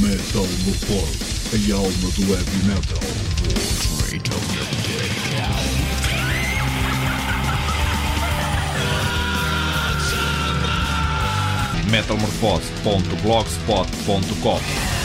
Metal no Pod, a alma do heavy metal. metalmorfose.blogspot.com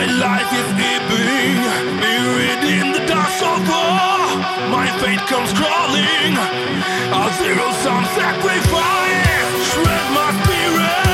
My life is ebbing, buried in the dust of war. My fate comes crawling, a zero-sum sacrifice. Shred my spirit.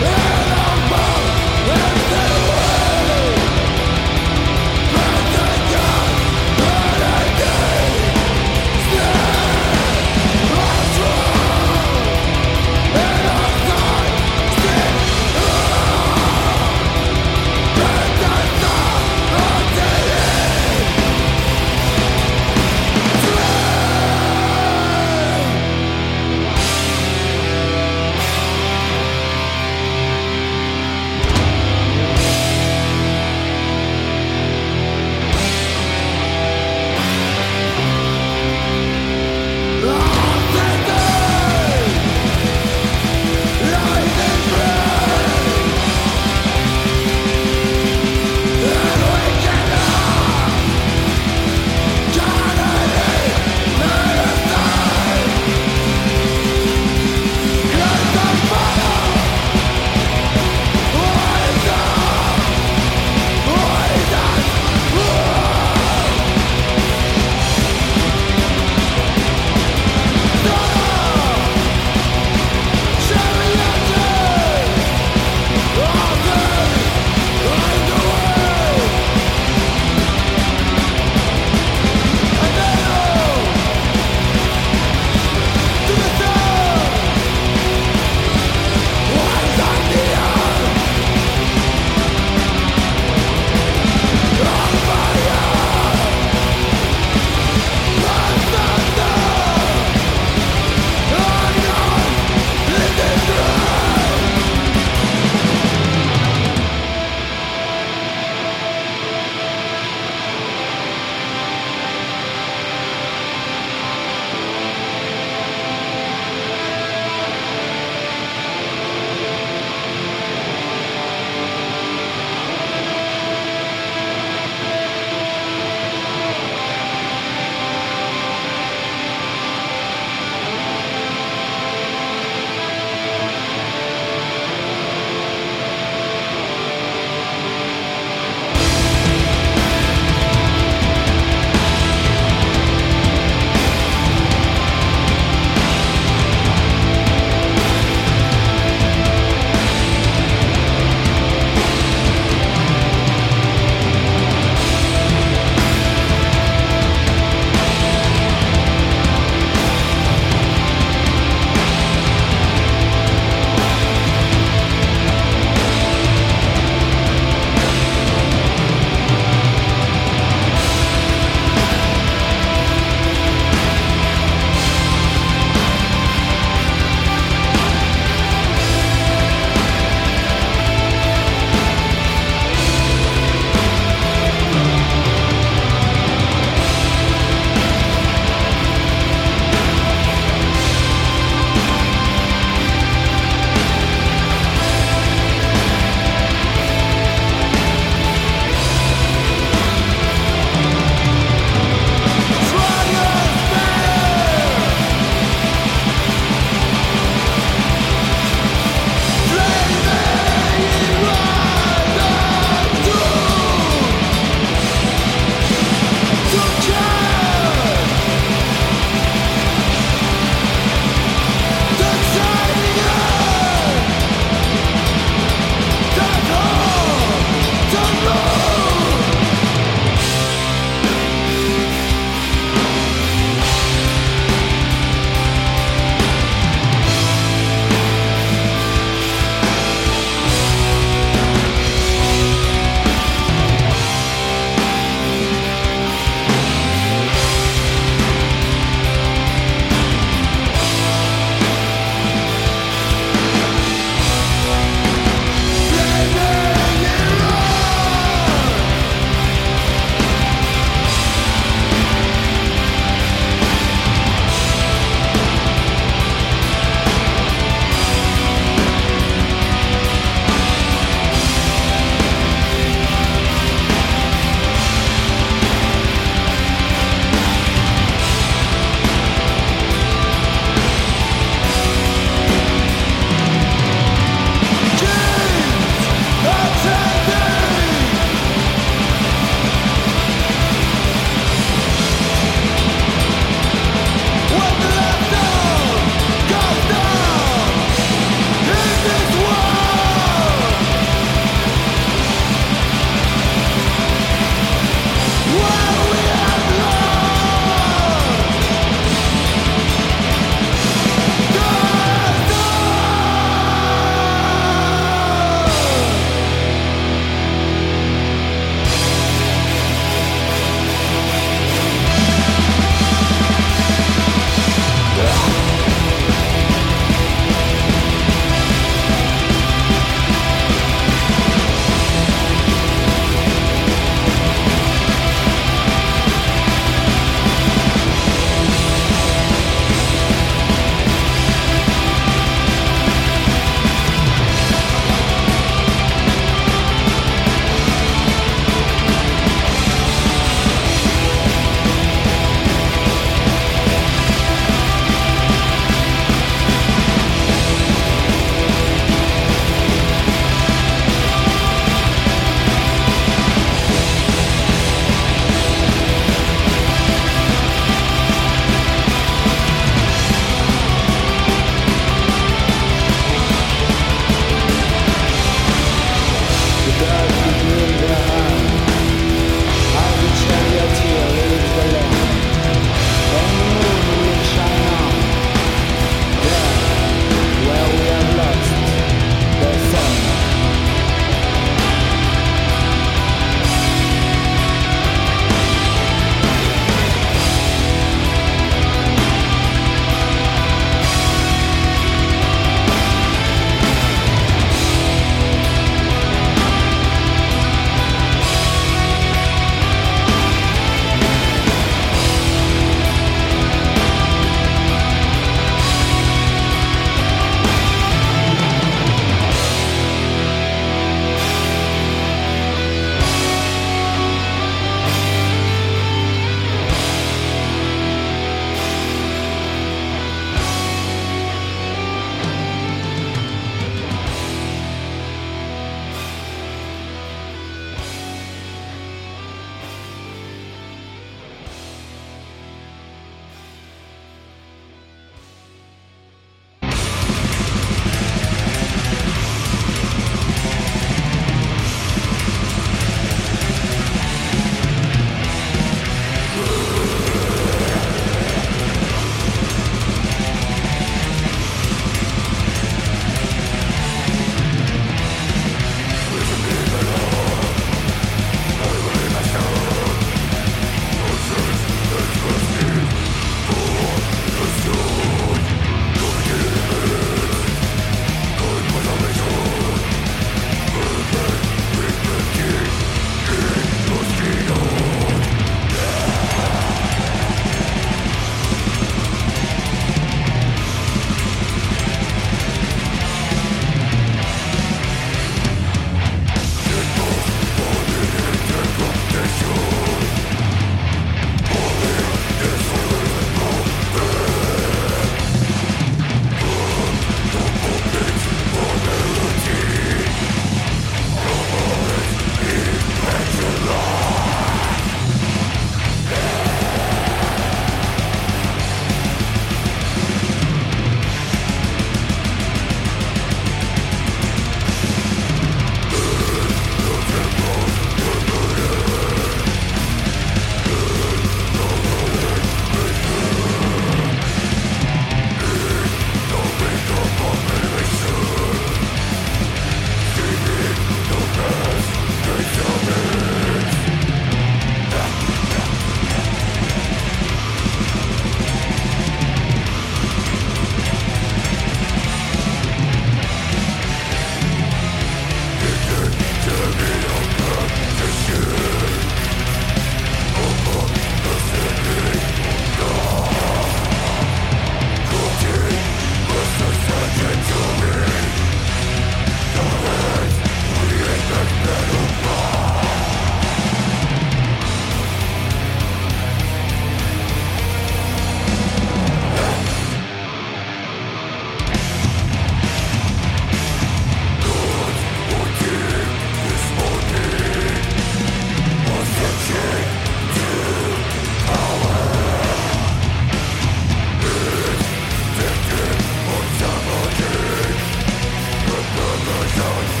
Good, good.